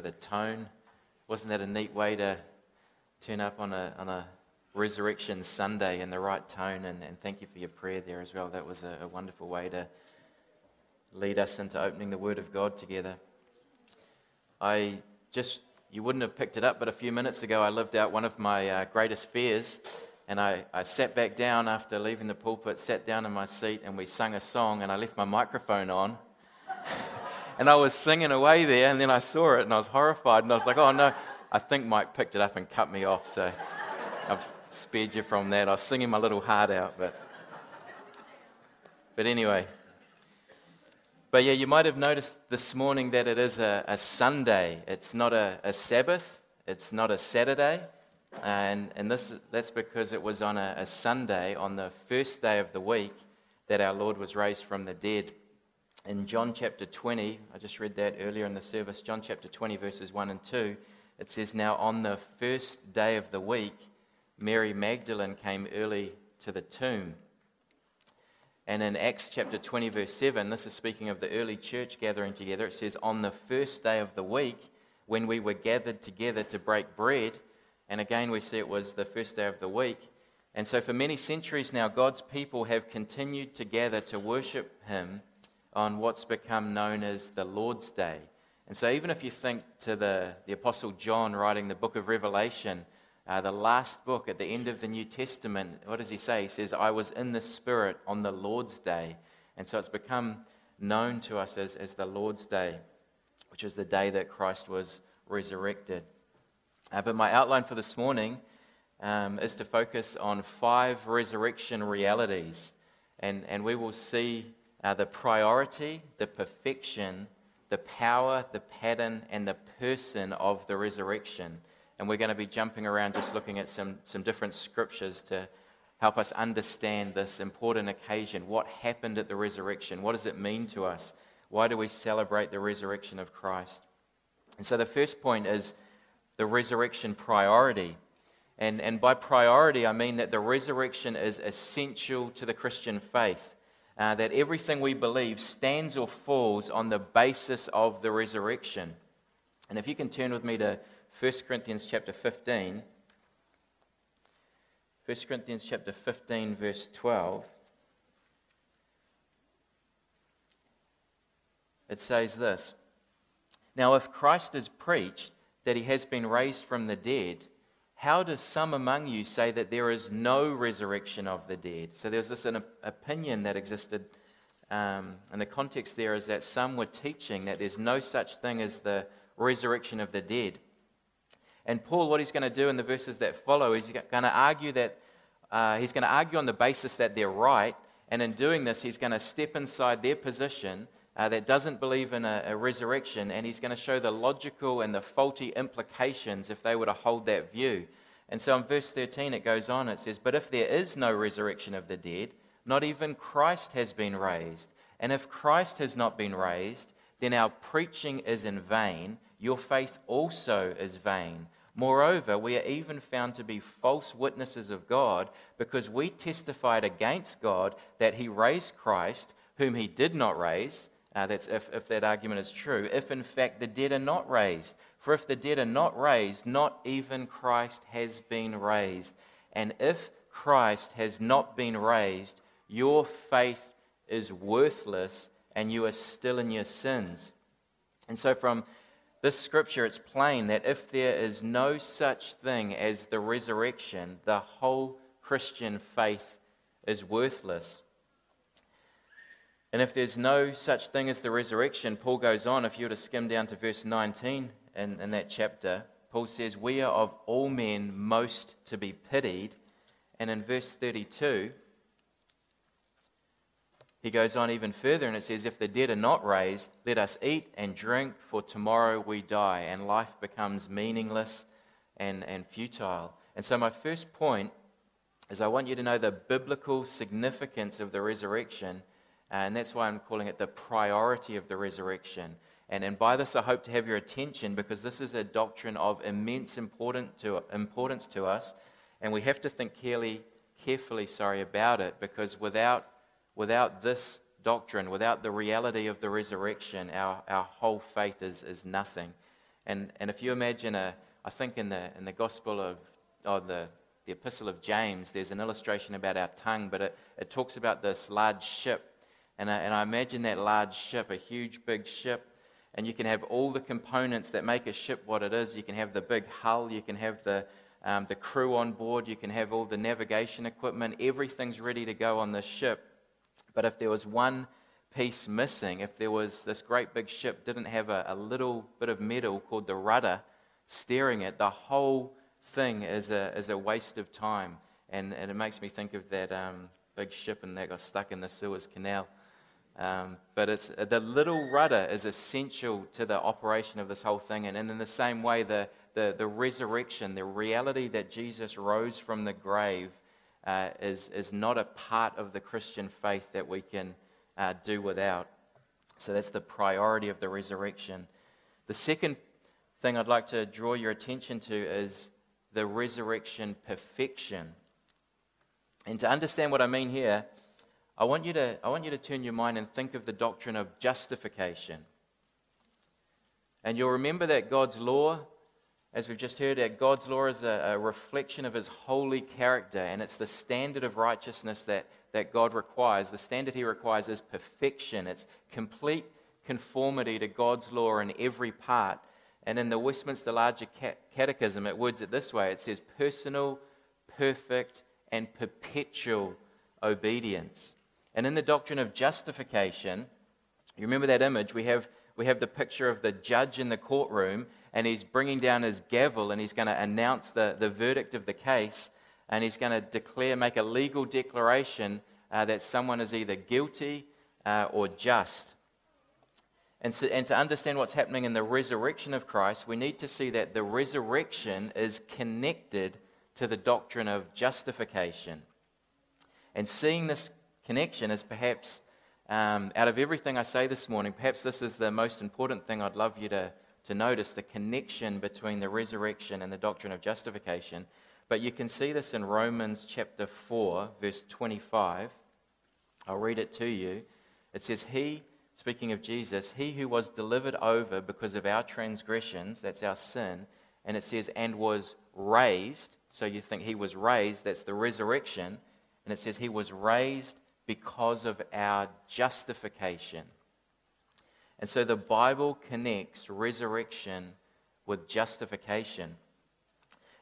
the tone. Wasn't that a neat way to turn up on a, on a Resurrection Sunday in the right tone? And, and thank you for your prayer there as well. That was a, a wonderful way to lead us into opening the Word of God together. I just, you wouldn't have picked it up, but a few minutes ago I lived out one of my uh, greatest fears. And I, I sat back down after leaving the pulpit, sat down in my seat, and we sung a song, and I left my microphone on. And I was singing away there, and then I saw it, and I was horrified, and I was like, oh no, I think Mike picked it up and cut me off, so I've spared you from that. I was singing my little heart out, but. But anyway, but yeah, you might have noticed this morning that it is a, a Sunday. It's not a, a, Sabbath, it's not a Saturday. And, and this, that's because it was on a, a Sunday, on the first day of the week, that our Lord was raised from the dead. In John chapter 20, I just read that earlier in the service, John chapter 20, verses 1 and 2, it says, Now on the first day of the week, Mary Magdalene came early to the tomb. And in Acts chapter 20, verse 7, this is speaking of the early church gathering together. It says, On the first day of the week, when we were gathered together to break bread, and again, we see it was the first day of the week. And so, for many centuries now, God's people have continued to gather to worship Him on what's become known as the Lord's Day. And so, even if you think to the, the Apostle John writing the book of Revelation, uh, the last book at the end of the New Testament, what does he say? He says, I was in the Spirit on the Lord's Day. And so, it's become known to us as, as the Lord's Day, which is the day that Christ was resurrected. Uh, but my outline for this morning um, is to focus on five resurrection realities. And, and we will see uh, the priority, the perfection, the power, the pattern, and the person of the resurrection. And we're going to be jumping around just looking at some, some different scriptures to help us understand this important occasion. What happened at the resurrection? What does it mean to us? Why do we celebrate the resurrection of Christ? And so the first point is the resurrection priority. And, and by priority, I mean that the resurrection is essential to the Christian faith. Uh, that everything we believe stands or falls on the basis of the resurrection. And if you can turn with me to 1 Corinthians chapter 15. 1 Corinthians chapter 15, verse 12. It says this Now, if Christ is preached, that he has been raised from the dead, how does some among you say that there is no resurrection of the dead? So there's this an opinion that existed, um, and the context there is that some were teaching that there's no such thing as the resurrection of the dead. And Paul, what he's going to do in the verses that follow, is he's going to argue that uh, he's going to argue on the basis that they're right, and in doing this, he's going to step inside their position uh, that doesn't believe in a, a resurrection, and he's going to show the logical and the faulty implications if they were to hold that view. And so in verse 13 it goes on, it says, But if there is no resurrection of the dead, not even Christ has been raised. And if Christ has not been raised, then our preaching is in vain, your faith also is vain. Moreover, we are even found to be false witnesses of God because we testified against God that he raised Christ, whom he did not raise uh, that's if, if that argument is true. If in fact the dead are not raised. For if the dead are not raised, not even Christ has been raised. And if Christ has not been raised, your faith is worthless and you are still in your sins. And so, from this scripture, it's plain that if there is no such thing as the resurrection, the whole Christian faith is worthless. And if there's no such thing as the resurrection, Paul goes on, if you were to skim down to verse 19 in, in that chapter, Paul says, We are of all men most to be pitied. And in verse 32, he goes on even further and it says, If the dead are not raised, let us eat and drink, for tomorrow we die, and life becomes meaningless and, and futile. And so, my first point is I want you to know the biblical significance of the resurrection and that's why I'm calling it the priority of the resurrection. And, and by this, I hope to have your attention because this is a doctrine of immense important to, importance to us. And we have to think carefully, carefully sorry, about it because without, without this doctrine, without the reality of the resurrection, our, our whole faith is, is nothing. And, and if you imagine, a, I think in the, in the Gospel of, or the, the Epistle of James, there's an illustration about our tongue, but it, it talks about this large ship. And I, and I imagine that large ship, a huge, big ship, and you can have all the components that make a ship what it is. You can have the big hull, you can have the, um, the crew on board, you can have all the navigation equipment. Everything's ready to go on this ship. But if there was one piece missing, if there was this great big ship didn't have a, a little bit of metal called the rudder steering it, the whole thing is a, is a waste of time. And, and it makes me think of that um, big ship and that got stuck in the Suez Canal. Um, but it's, the little rudder is essential to the operation of this whole thing. And, and in the same way, the, the, the resurrection, the reality that Jesus rose from the grave, uh, is, is not a part of the Christian faith that we can uh, do without. So that's the priority of the resurrection. The second thing I'd like to draw your attention to is the resurrection perfection. And to understand what I mean here, I want you to, I want you to turn your mind and think of the doctrine of justification. And you'll remember that God's law, as we've just heard, that God's law is a, a reflection of his holy character, and it's the standard of righteousness that, that God requires. The standard he requires is perfection, it's complete conformity to God's law in every part. And in the Westminster Larger Catechism, it words it this way it says, personal, perfect, and perpetual obedience. And in the doctrine of justification, you remember that image? We have, we have the picture of the judge in the courtroom, and he's bringing down his gavel and he's going to announce the, the verdict of the case, and he's going to declare, make a legal declaration uh, that someone is either guilty uh, or just. And, so, and to understand what's happening in the resurrection of Christ, we need to see that the resurrection is connected to the doctrine of justification. And seeing this connection is perhaps, um, out of everything I say this morning, perhaps this is the most important thing I'd love you to, to notice the connection between the resurrection and the doctrine of justification. But you can see this in Romans chapter 4, verse 25. I'll read it to you. It says, He, speaking of Jesus, he who was delivered over because of our transgressions, that's our sin, and it says, and was raised. So you think he was raised, that's the resurrection. And it says he was raised because of our justification. And so the Bible connects resurrection with justification.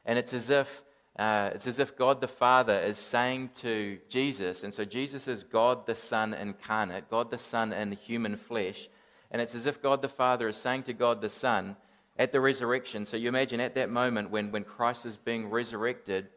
And it's as if uh, it's as if God the Father is saying to Jesus, and so Jesus is God the Son incarnate, God the Son in human flesh, and it's as if God the Father is saying to God the Son at the resurrection. So you imagine at that moment when, when Christ is being resurrected,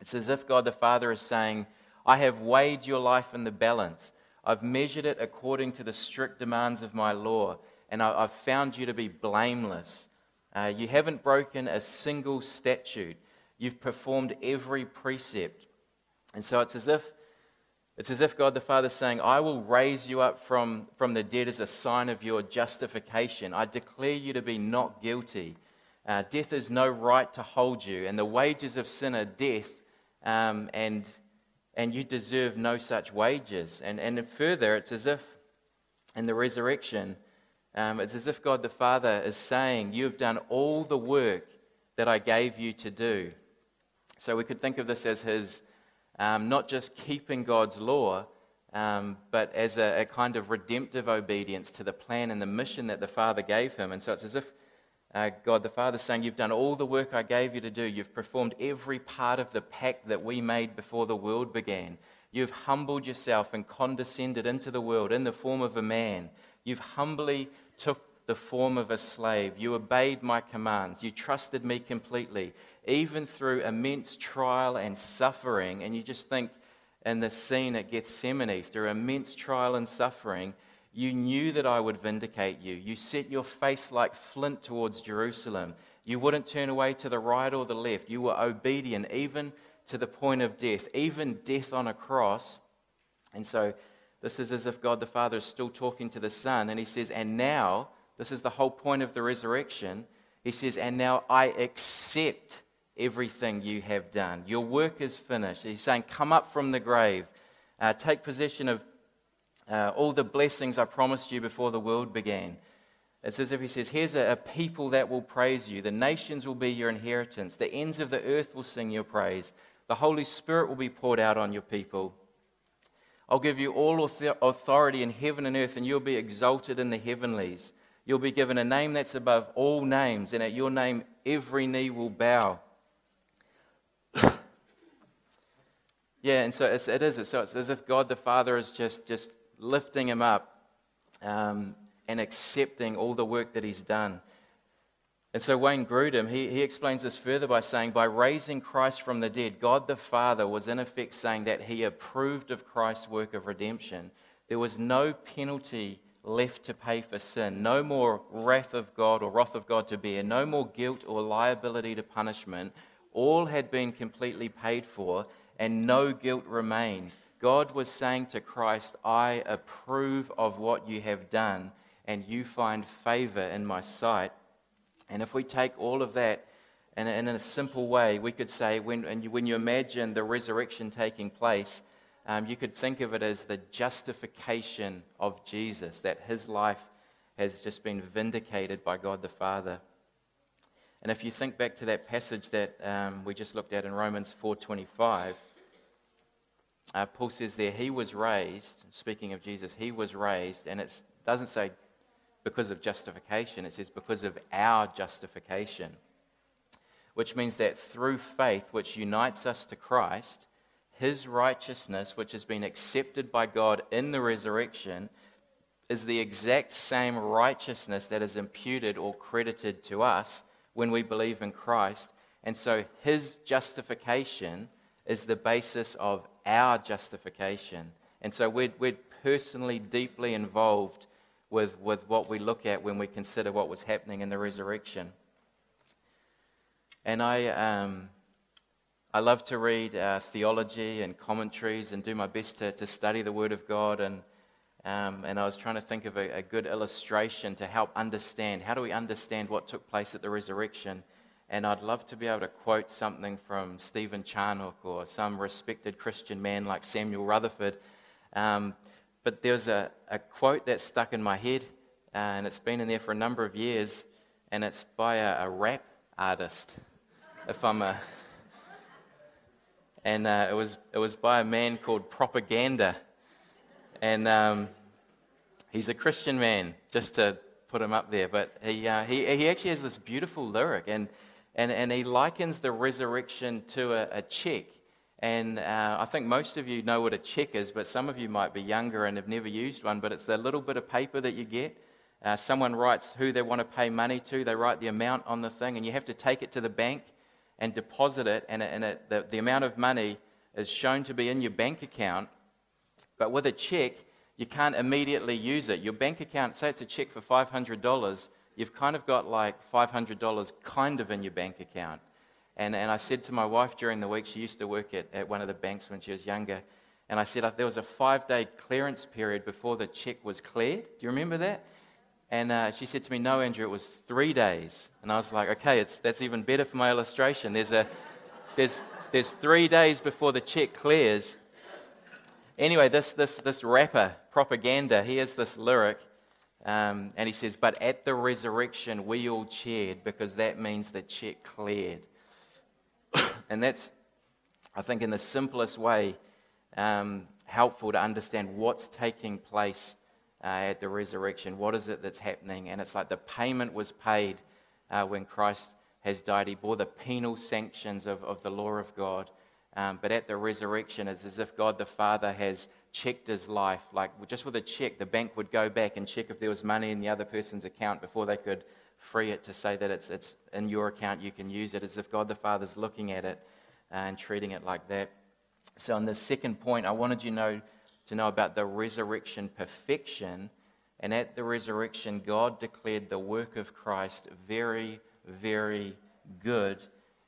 it's as if God the Father is saying, I have weighed your life in the balance. I've measured it according to the strict demands of my law, and I, have found you to be blameless. Uh, you haven't broken a single statute. You've performed every precept. And so it's as if it's as if God the Father is saying, I will raise you up from, from the dead as a sign of your justification. I declare you to be not guilty. Uh, death has no right to hold you, and the wages of sin are death, um, and and you deserve no such wages. And, and further, it's as if in the resurrection, um, it's as if God the Father is saying, You have done all the work that I gave you to do. So we could think of this as his um, not just keeping God's law, um, but as a, a, kind of redemptive obedience to the plan and the mission that the Father gave him. And so it's as if uh, God the Father saying, You've done all the work I gave you to do. You've performed every part of the pact that we made before the world began. You've humbled yourself and condescended into the world in the form of a man. You've humbly took the form of a slave. You obeyed my commands. You trusted me completely, even through immense trial and suffering. And you just think in the scene at Gethsemane, through immense trial and suffering, you knew that I would vindicate you. You set your face like flint towards Jerusalem. You wouldn't turn away to the right or the left. You were obedient even to the point of death, even death on a cross. And so this is as if God the Father is still talking to the Son, and he says, And now, this is the whole point of the resurrection. He says, And now I accept everything you have done. Your work is finished. He's saying, Come up from the grave, uh, take possession of uh, all the blessings I promised you before the world began. It's as if he says, Here's a, a people that will praise you. The nations will be your inheritance. The ends of the earth will sing your praise. The Holy Spirit will be poured out on your people. I'll give you all authority in heaven and earth, and you'll be exalted in the heavenlies. You'll be given a name that's above all names, and at your name every knee will bow. yeah, and so it's, it is. So it's as if God the Father is just, just lifting him up um, and accepting all the work that he's done. And so Wayne Grudem, he, he explains this further by saying, by raising Christ from the dead, God the Father was in effect saying that he approved of Christ's work of redemption. There was no penalty left to pay for sin, no more wrath of God or wrath of God to bear, no more guilt or liability to punishment. All had been completely paid for, and no guilt remained. God was saying to Christ, I approve of what you have done, and you find favor in my sight. And if we take all of that and in a simple way, we could say when, you, when you imagine the resurrection taking place, um, you could think of it as the justification of Jesus, that his life has just been vindicated by God the Father. And if you think back to that passage that um, we just looked at in Romans 4:25, uh, Paul says there, he was raised. Speaking of Jesus, he was raised, and it doesn't say because of justification. It says because of our justification, which means that through faith, which unites us to Christ, his righteousness, which has been accepted by God in the resurrection, is the exact same righteousness that is imputed or credited to us when we believe in Christ. And so his justification is the basis of our justification. And so we're, we're personally, deeply involved with, with what we look at when we consider what was happening in the resurrection. And I, um, I love to read uh, theology and commentaries and do my best to, to study the Word of God. And, um, and I was trying to think of a, a, good illustration to help understand how do we understand what took place at the resurrection. And I'd love to be able to quote something from Stephen Charnock or some respected Christian man like Samuel Rutherford. Um, but there's a, a quote that stuck in my head, uh, and it's been in there for a number of years, and it's by a, a rap artist. If I'm a, and uh, it was it was by a man called Propaganda, and um, he's a Christian man. Just to put him up there, but he uh, he he actually has this beautiful lyric, and and and he likens the resurrection to a, a check and uh, I think most of you know what a check is, but some of you might be younger and have never used one. But it's that little bit of paper that you get. Uh, someone writes who they want to pay money to, they write the amount on the thing, and you have to take it to the bank and deposit it. And, and it, the, the amount of money is shown to be in your bank account. But with a check, you can't immediately use it. Your bank account, say it's a check for $500, you've kind of got like $500 kind of in your bank account. And, and I said to my wife during the week, she used to work at, at one of the banks when she was younger, and I said there was a five day clearance period before the check was cleared. Do you remember that? And uh, she said to me, No, Andrew, it was three days. And I was like, Okay, it's, that's even better for my illustration. There's, a, there's, there's three days before the check clears. Anyway, this, this, this rapper, Propaganda, he has this lyric. Um, and he says, But at the resurrection, we all cheered because that means the check cleared. and that's, I think, in the simplest way, um, helpful to understand what's taking place uh, at the resurrection. What is it that's happening? And it's like the payment was paid uh, when Christ has died. He bore the penal sanctions of, of the law of God. Um, but at the resurrection, it's as if God the Father has checked his life. Like just with a check, the bank would go back and check if there was money in the other person's account before they could free it to say that it's, it's in your account, you can use it as if God the Father's looking at it and treating it like that. So, on the second point, I wanted you know, to know about the resurrection perfection. And at the resurrection, God declared the work of Christ very, very good.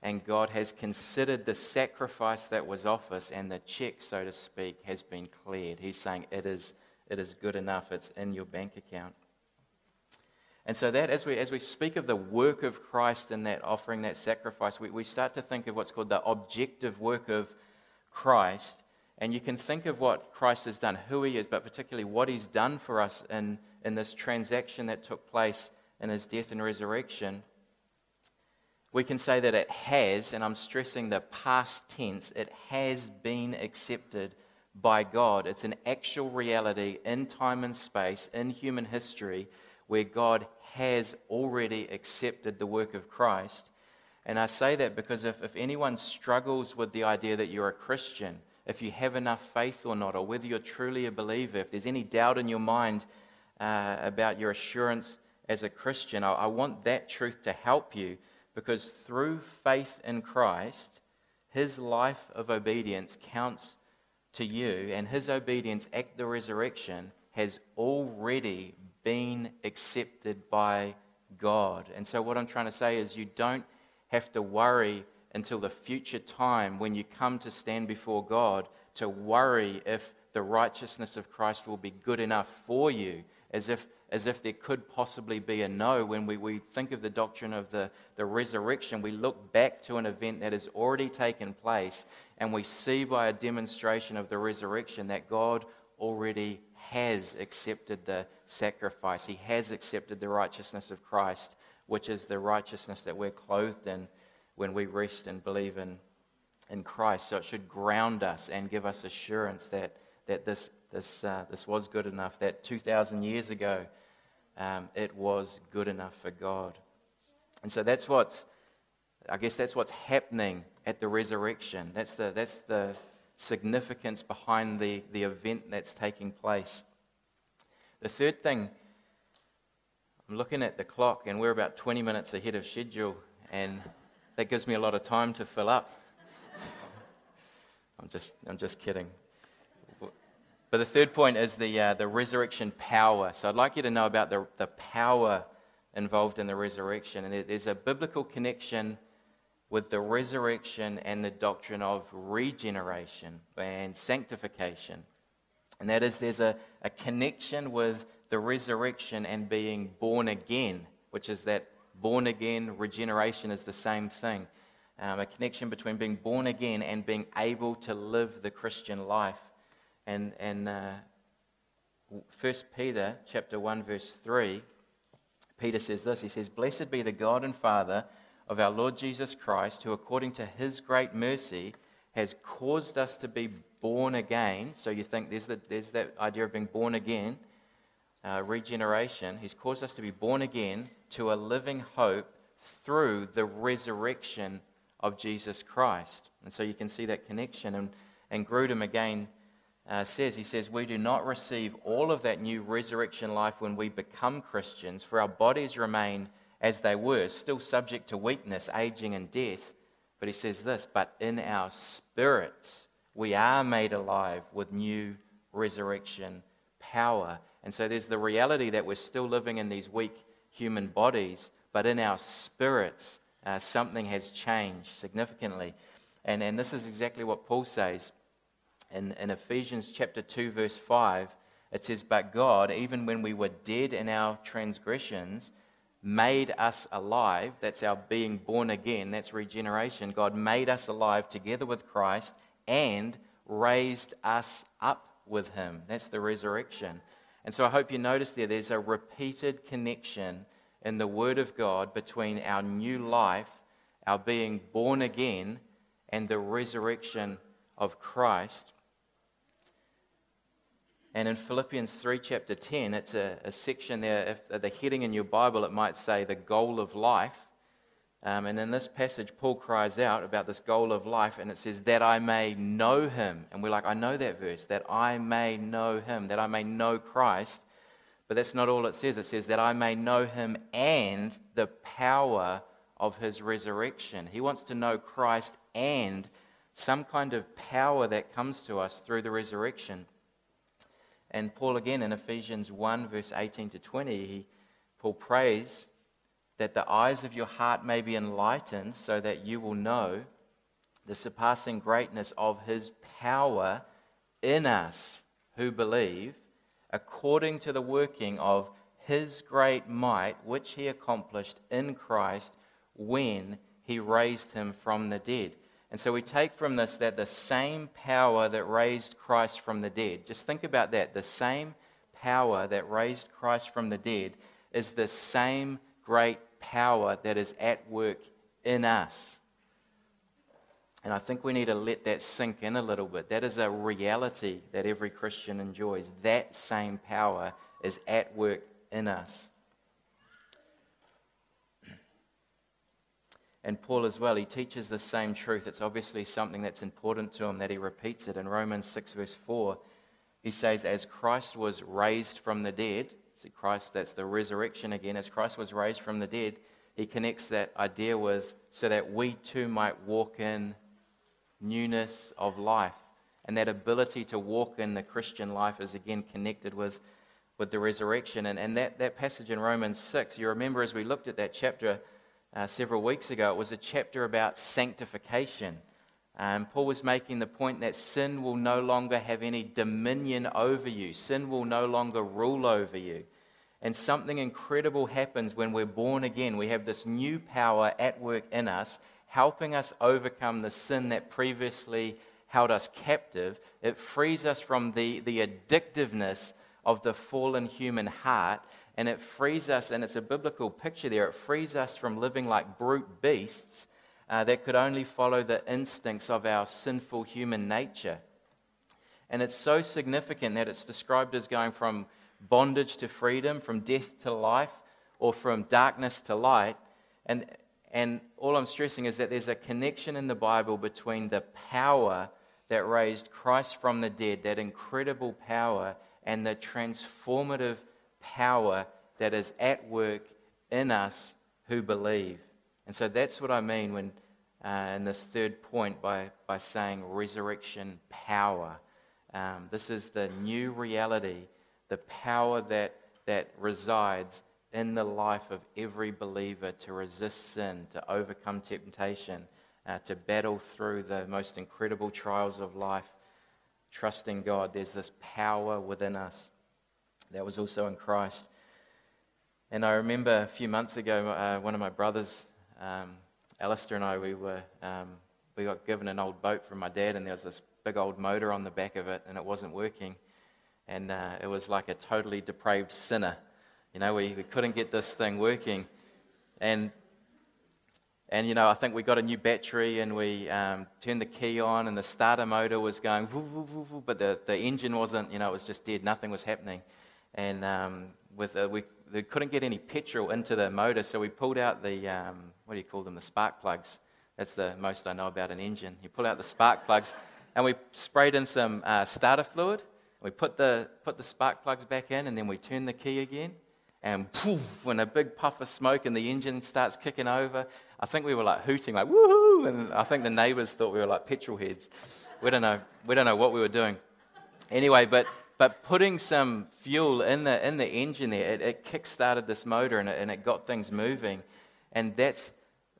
And God has considered the sacrifice that was offered, and the check, so to speak, has been cleared. He's saying it is, it is good enough, it's in your bank account. And so that as we, as we speak of the work of Christ and that offering, that sacrifice, we, we start to think of what's called the objective work of Christ. And you can think of what Christ has done, who he is, but particularly what he's done for us in, in this transaction that took place in his death and resurrection, we can say that it has, and I'm stressing the past tense, it has been accepted by God. It's an actual reality in time and space, in human history, where God has already accepted the work of Christ. And I say that because if, if anyone struggles with the idea that you're a Christian, if you have enough faith or not, or whether you're truly a believer, if there's any doubt in your mind uh, about your assurance as a Christian, I, I want that truth to help you because through faith in Christ, his life of obedience counts to you, and his obedience at the resurrection has already been accepted by God. And so, what I'm trying to say is, you don't have to worry until the future time when you come to stand before God to worry if the righteousness of Christ will be good enough for you, as if, as if there could possibly be a no. When we, we think of the doctrine of the, the resurrection, we look back to an event that has already taken place, and we see by a demonstration of the resurrection that God already has accepted the sacrifice. He has accepted the righteousness of Christ, which is the righteousness that we're clothed in when we rest and believe in, in Christ. So it should ground us and give us assurance that, that this, this, uh, this was good enough, that 2,000 years ago um, it was good enough for God. And so that's what's, I guess that's what's happening at the resurrection. That's the, that's the significance behind the, the event that's taking place. The third thing, I'm looking at the clock and we're about 20 minutes ahead of schedule, and that gives me a lot of time to fill up. I'm just, I'm just kidding. But the third point is the, uh, the resurrection power. So I'd like you to know about the, the power involved in the resurrection. And there's a biblical connection with the resurrection and the doctrine of regeneration and sanctification. And that is, there's a, a connection with the resurrection and being born again, which is that Born again, regeneration is the same thing. Um, a connection between being born again and being able to live the Christian life. And, and uh, 1 Peter chapter 1, verse 3, Peter says this. He says, Blessed be the God and Father of our Lord Jesus Christ, who according to his great mercy has caused us to be born again. So you think there's, the, there's that idea of being born again uh, regeneration. He's caused us to be born again to a living hope through the resurrection of Jesus Christ. And so you can see that connection. And, and Grudem again uh, says, he says, We do not receive all of that new resurrection life when we become Christians, for our bodies remain as they were, still subject to weakness, aging, and death. But he says this, but in our spirits we are made alive with new resurrection power. And so there's the reality that we're still living in these weak human bodies, but in our spirits, uh, something has changed significantly. And, and this is exactly what Paul says in, in Ephesians chapter 2, verse 5. It says, But God, even when we were dead in our transgressions, made us alive. That's our being born again. That's regeneration. God made us alive together with Christ and raised us up with him. That's the resurrection. And so I hope you notice there, there's a repeated connection in the Word of God between our new life, our being born again, and the resurrection of Christ. And in Philippians 3, chapter 10, it's a, a section there, if the heading in your Bible, it might say the goal of life. Um, and in this passage, Paul cries out about this goal of life, and it says, That I may know him. And we're like, I know that verse, that I may know him, that I may know Christ. But that's not all it says. It says, That I may know him and the power of his resurrection. He wants to know Christ and some kind of power that comes to us through the resurrection. And Paul, again, in Ephesians 1, verse 18 to 20, he, Paul prays that the eyes of your heart may be enlightened, so that you will know the surpassing greatness of his power in us who believe, according to the working of his great might, which he accomplished in Christ when he raised him from the dead. And so we take from this that the same power that raised Christ from the dead, just think about that, the same power that raised Christ from the dead is the same great power that is at work in us. And I think we need to let that sink in a little bit. That is a reality that every Christian enjoys. That same power is at work in us. And Paul as well, he teaches the same truth. It's obviously something that's important to him that he repeats it. In Romans 6, verse 4, he says, As Christ was raised from the dead, see, Christ, that's the resurrection again, as Christ was raised from the dead, he connects that idea with so that we too might walk in newness of life. And that ability to walk in the Christian life is again connected with, with the resurrection. And, and that, that passage in Romans 6, you remember as we looked at that chapter uh, several weeks ago, it was a chapter about sanctification. Um, Paul was making the point that sin will no longer have any dominion over you, sin will no longer rule over you. And something incredible happens when we're born again. We have this new power at work in us, helping us overcome the sin that previously held us captive. It frees us from the, the addictiveness of the fallen human heart, and it frees us, and it's a biblical picture there, it frees us from living like brute beasts uh, that could only follow the instincts of our sinful human nature. And it's so significant that it's described as going from bondage to freedom, from death to life, or from darkness to light. And and all I'm stressing is that there's a connection in the Bible between the power that raised Christ from the dead, that incredible power, and the transformative power that is at work in us who believe. And so that's what I mean when, uh, in this third point by, by saying resurrection power. Um, this is the new reality, the power that, that resides in the life of every believer to resist sin, to overcome temptation, uh, to battle through the most incredible trials of life, trusting God. There's this power within us that was also in Christ. And I remember a few months ago, uh, one of my brothers, um, Alistair, and I, we were um, we got given an old boat from my dad, and there was this big old motor on the back of it, and it wasn't working, and uh, it was like a totally depraved sinner you know, we, we couldn't get this thing working. And, and, you know, I think we got a new battery and we um, turned the key on and the starter motor was going, but the, the engine wasn't, you know, it was just dead. Nothing was happening. And um, with uh, we, they couldn't get any petrol into the motor, so we pulled out the, um, what do you call them, the spark plugs. That's the most I know about an engine. You pull out the spark plugs and we sprayed in some uh, starter fluid. We put the, put the spark plugs back in and then we turn the key again and poof, when a big puff of smoke and the engine starts kicking over, I think we were like hooting, like woohoo, and I think the neighbors thought we were like petrol heads. We don't know, we don't know what we were doing. Anyway, but but putting some fuel in the in the engine there, it, it kick started this motor and it, and it got things moving, and that's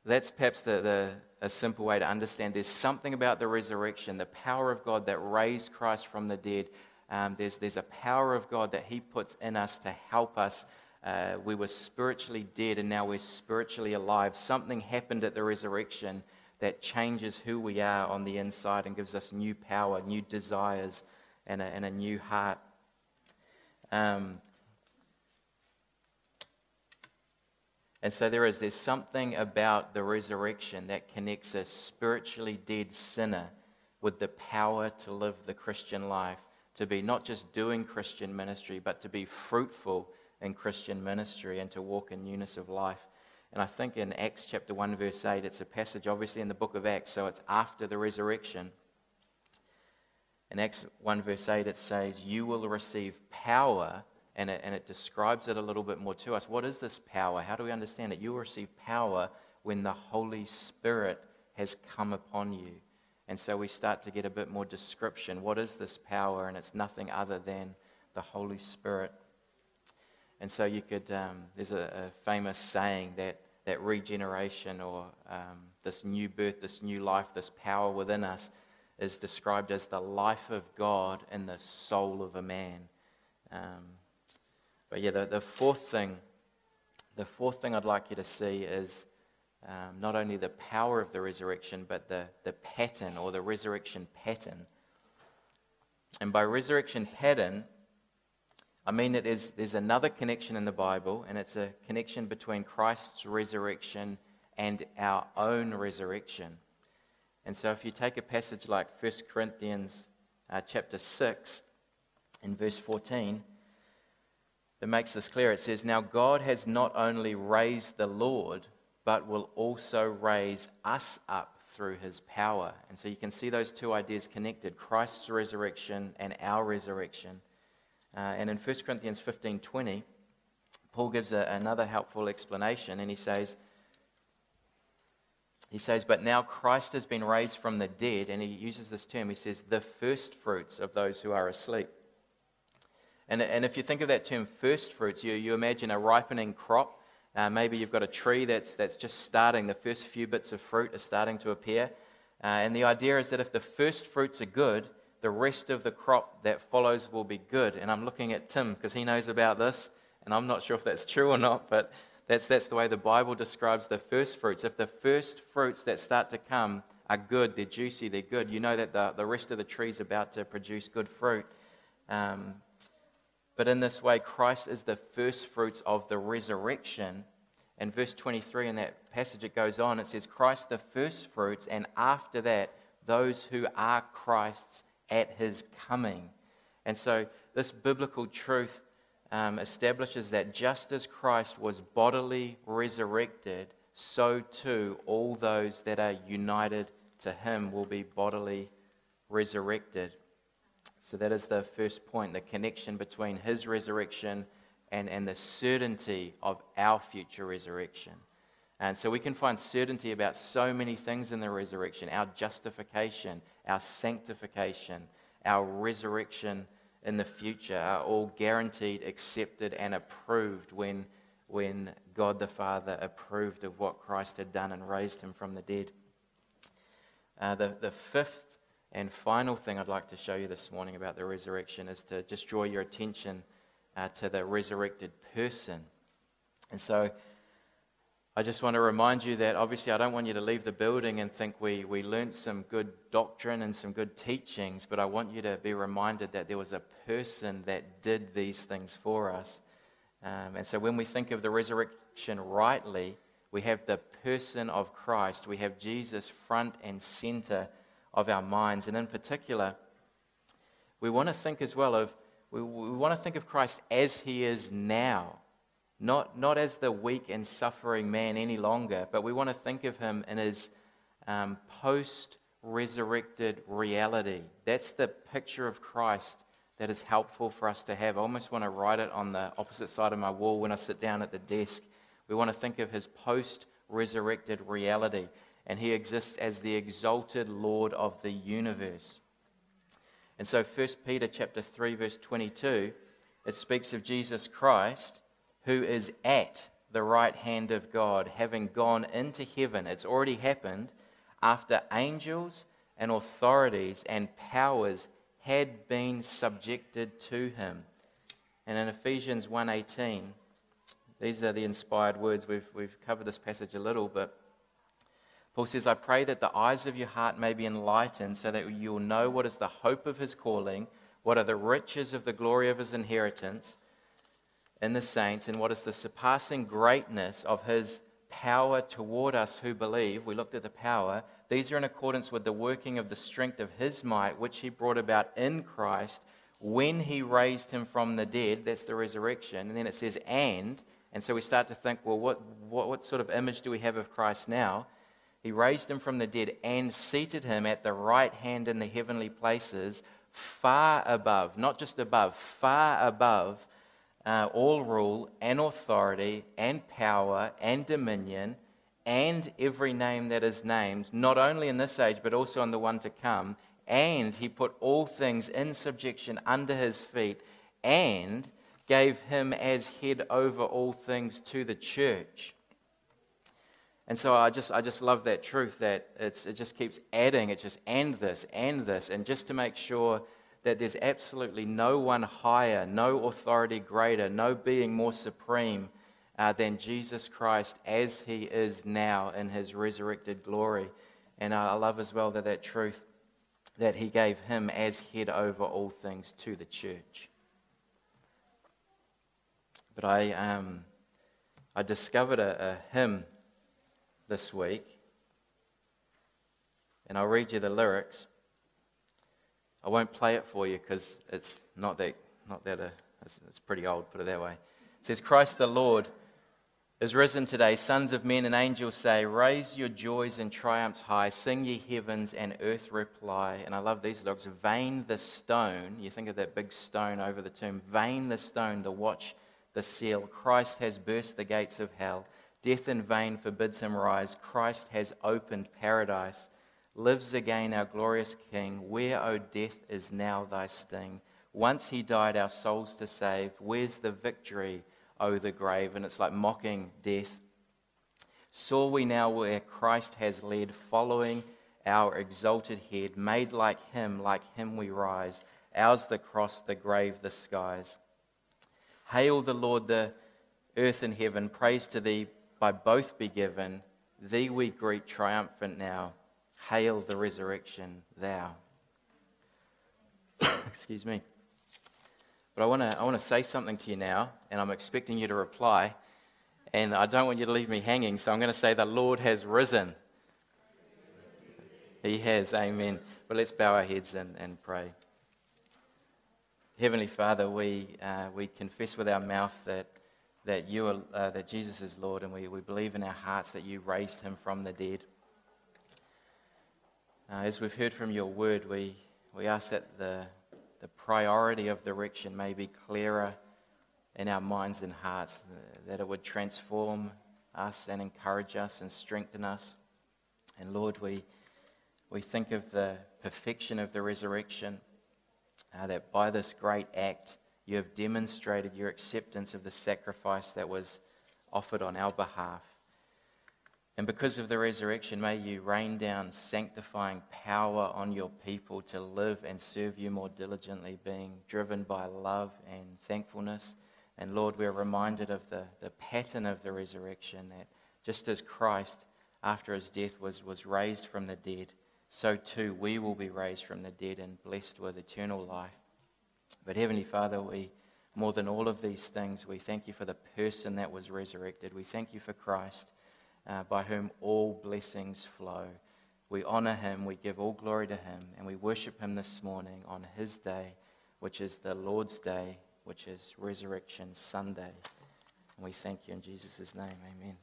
that's perhaps the, the a simple way to understand. There's something about the resurrection, the power of God that raised Christ from the dead. Um, there's, there's a power of God that He puts in us to help us uh, we were spiritually dead and now we're spiritually alive. Something happened at the resurrection that changes who we are on the inside and gives us new power, new desires, and a, and a new heart. Um, and so there is there's something about the resurrection that connects a spiritually dead sinner with the power to live the Christian life, to be not just doing Christian ministry, but to be fruitful in Christian ministry and to walk in newness of life. And I think in Acts chapter 1, verse 8, it's a passage obviously in the book of Acts, so it's after the resurrection. In Acts 1, verse 8, it says, You will receive power, and it, and it describes it a little bit more to us. What is this power? How do we understand it? You will receive power when the Holy Spirit has come upon you. And so we start to get a bit more description. What is this power? And it's nothing other than the Holy Spirit. And so you could, um, there's a, a, famous saying that, that regeneration or um, this new birth, this new life, this power within us is described as the life of God in the soul of a man. Um, but yeah, the, the fourth thing, the fourth thing I'd like you to see is um, not only the power of the resurrection, but the, the pattern or the resurrection pattern. And by resurrection pattern, I mean that there's, there's another connection in the Bible, and it's a connection between Christ's resurrection and our own resurrection. And so if you take a passage like 1 Corinthians uh, chapter 6 in verse 14, that makes this clear. It says, Now God has not only raised the Lord, but will also raise us up through his power. And so you can see those two ideas connected Christ's resurrection and our resurrection. Uh, and in 1 Corinthians 15 20, Paul gives a, another helpful explanation, and he says, he says, But now Christ has been raised from the dead, and he uses this term, he says, the first fruits of those who are asleep. And, and if you think of that term first fruits, you, you imagine a ripening crop. Uh, maybe you've got a tree that's, that's just starting, the first few bits of fruit are starting to appear. Uh, and the idea is that if the first fruits are good, the rest of the crop that follows will be good. And I'm looking at Tim because he knows about this, and I'm not sure if that's true or not, but that's, that's the way the Bible describes the first fruits. If the first fruits that start to come are good, they're juicy, they're good, you know that the, the rest of the tree is about to produce good fruit. Um, but in this way, Christ is the first fruits of the resurrection. In verse 23 in that passage, it goes on, it says, Christ the first fruits, and after that, those who are Christ's at his coming. And so, this biblical truth um, establishes that just as Christ was bodily resurrected, so too all those that are united to him will be bodily resurrected. So, that is the first point the connection between his resurrection and, and the certainty of our future resurrection. And so we can find certainty about so many things in the resurrection our justification, our sanctification, our resurrection in the future are all guaranteed, accepted, and approved when, when God the Father approved of what Christ had done and raised him from the dead. Uh, the, the fifth and final thing I'd like to show you this morning about the resurrection is to just draw your attention uh, to the resurrected person. And so I just want to remind you that obviously I don't want you to leave the building and think we, we learned some good doctrine and some good teachings, but I want you to be reminded that there was a person that did these things for us. Um, and so when we think of the resurrection rightly, we have the person of Christ, we have Jesus front and center of our minds. And in particular, we want to think as well of, we, we want to think of Christ as he is now. Not, not as the weak and suffering man any longer, but we want to think of him in his um, post resurrected reality. That's the picture of Christ that is helpful for us to have. I almost want to write it on the opposite side of my wall when I sit down at the desk. We want to think of his post resurrected reality and he exists as the exalted Lord of the universe. And so 1 Peter chapter 3 verse 22 it speaks of Jesus Christ who is at the right hand of God having gone into heaven it's already happened after angels and authorities and powers had been subjected to him. And in Ephesians 1:18 these are the inspired words we've we've covered this passage a little but Paul says, I pray that the eyes of your heart may be enlightened so that you will know what is the hope of his calling, what are the riches of the glory of his inheritance in the saints, and what is the surpassing greatness of his power toward us who believe. We looked at the power. These are in accordance with the working of the strength of his might, which he brought about in Christ when he raised him from the dead. That's the resurrection. And then it says, and. And so we start to think, well, what, what, what sort of image do we have of Christ now? He raised him from the dead and seated him at the right hand in the heavenly places, far above, not just above, far above uh, all rule and authority and power and dominion and every name that is named, not only in this age, but also in the one to come. And he put all things in subjection under his feet and gave him as head over all things to the church and so I just, I just love that truth that it's, it just keeps adding, it just and this, and this, and just to make sure that there's absolutely no one higher, no authority greater, no being more supreme uh, than Jesus Christ as he is now in his resurrected glory. And I love as well that that truth that he gave him as head over all things to the church. But I, um, I discovered a, a hymn this week, and I'll read you the lyrics. I won't play it for you because it's not that, not that uh, it's, it's pretty old, put it that way. It says, Christ the Lord is risen today. Sons of men and angels say, Raise your joys and triumphs high. Sing ye heavens and earth reply. And I love these lyrics. Vain the stone. You think of that big stone over the tomb. Vain the stone, the watch, the seal. Christ has burst the gates of hell. Death in vain forbids him rise. Christ has opened paradise. Lives again our glorious King. Where, O death, is now thy sting? Once he died our souls to save. Where's the victory? oh, the grave. And it's like mocking death. Saw we now where Christ has led, following our exalted head, made like him, like him we rise. Ours the cross, the grave, the skies. Hail the Lord, the earth and heaven. Praise to thee by both be given. Thee we greet triumphant now. Hail the resurrection, thou. Excuse me. But I want to I wanna say something to you now, and I'm expecting you to reply. And I don't want you to leave me hanging, so I'm going to say, The Lord has risen. He has, amen. But let's bow our heads and, and pray. Heavenly Father, we, uh, we confess with our mouth that, that, you are, uh, that Jesus is Lord, and we, we believe in our hearts that you raised him from the dead. Uh, as we've heard from your word, we, we ask that the, the priority of the resurrection may be clearer in our minds and hearts, that it would transform us and encourage us and strengthen us. And Lord, we, we think of the perfection of the resurrection, uh, that by this great act, you have demonstrated your acceptance of the sacrifice that was offered on our behalf. And because of the resurrection, may you rain down sanctifying power on your people to live and serve you more diligently, being driven by love and thankfulness. And Lord, we're reminded of the, the pattern of the resurrection that just as Christ, after his death, was, was raised from the dead, so too we will be raised from the dead and blessed with eternal life. But Heavenly Father, we, more than all of these things, we thank you for the person that was resurrected. We thank you for Christ uh, by whom all blessings flow. We honor him, we give all glory to him, and we worship him this morning on his day, which is the Lord's day, which is Resurrection Sunday. And we thank you in Jesus' name. Amen.